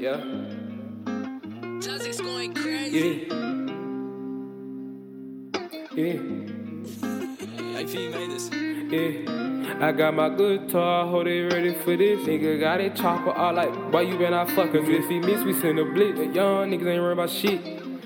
Yeah. Juzzy's going crazy. Yeah. Yeah. I feel made this. Yeah. I got my guitar, hold it ready for this. Nigga got it chopper all like, why you been out fucking? If he miss, we send a blitz. The young niggas ain't worried about shit.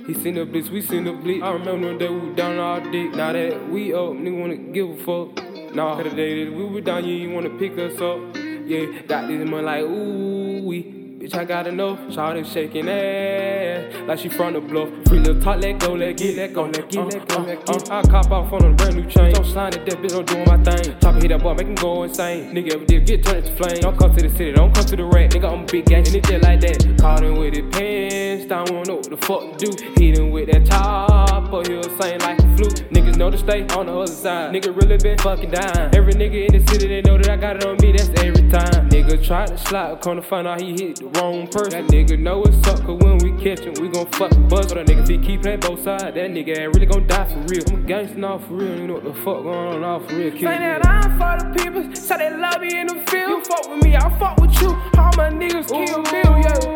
He seen the blitz, we seen the blitz. I remember when they we down all dick. Now that we up, nigga wanna give a fuck. Nah, cause the day that we were down, you ain't wanna pick us up. Yeah, got this money like, ooh, we. Bitch, I got enough. Shawty shaking ass like she from the bluff. Free little talk, let go, let get, let go, let get, let go, let get. Uh, uh, uh, I cop off on a brand new chain. Don't slide it, that bitch, don't doing my thing. Chopper hit that boy, make him go insane. Nigga ever did get turned to flame. Don't come to the city, don't come to the rack. Nigga, I'm a big gang, and it just like that. Caught him with his pants, I don't know what the fuck to do. Hit him with that chopper, he'll like a flute. Niggas know to stay on the other side. Nigga really been fucking dying. Every nigga in the city, they know that I got it on me, that's every time. Nigga try to slide, come to find out he hit the wrong person. That nigga know it's up, cause when we catch him, we gon' fucking buzz. But that nigga, he keep playing both sides, that nigga ain't really gon' die for real. I'm a gangster now for real, you know what the fuck going on all for real. Kill Say that I'm for the people, say they love me in the field. You fuck with me, I fuck with you. All my niggas kill Bill, yeah.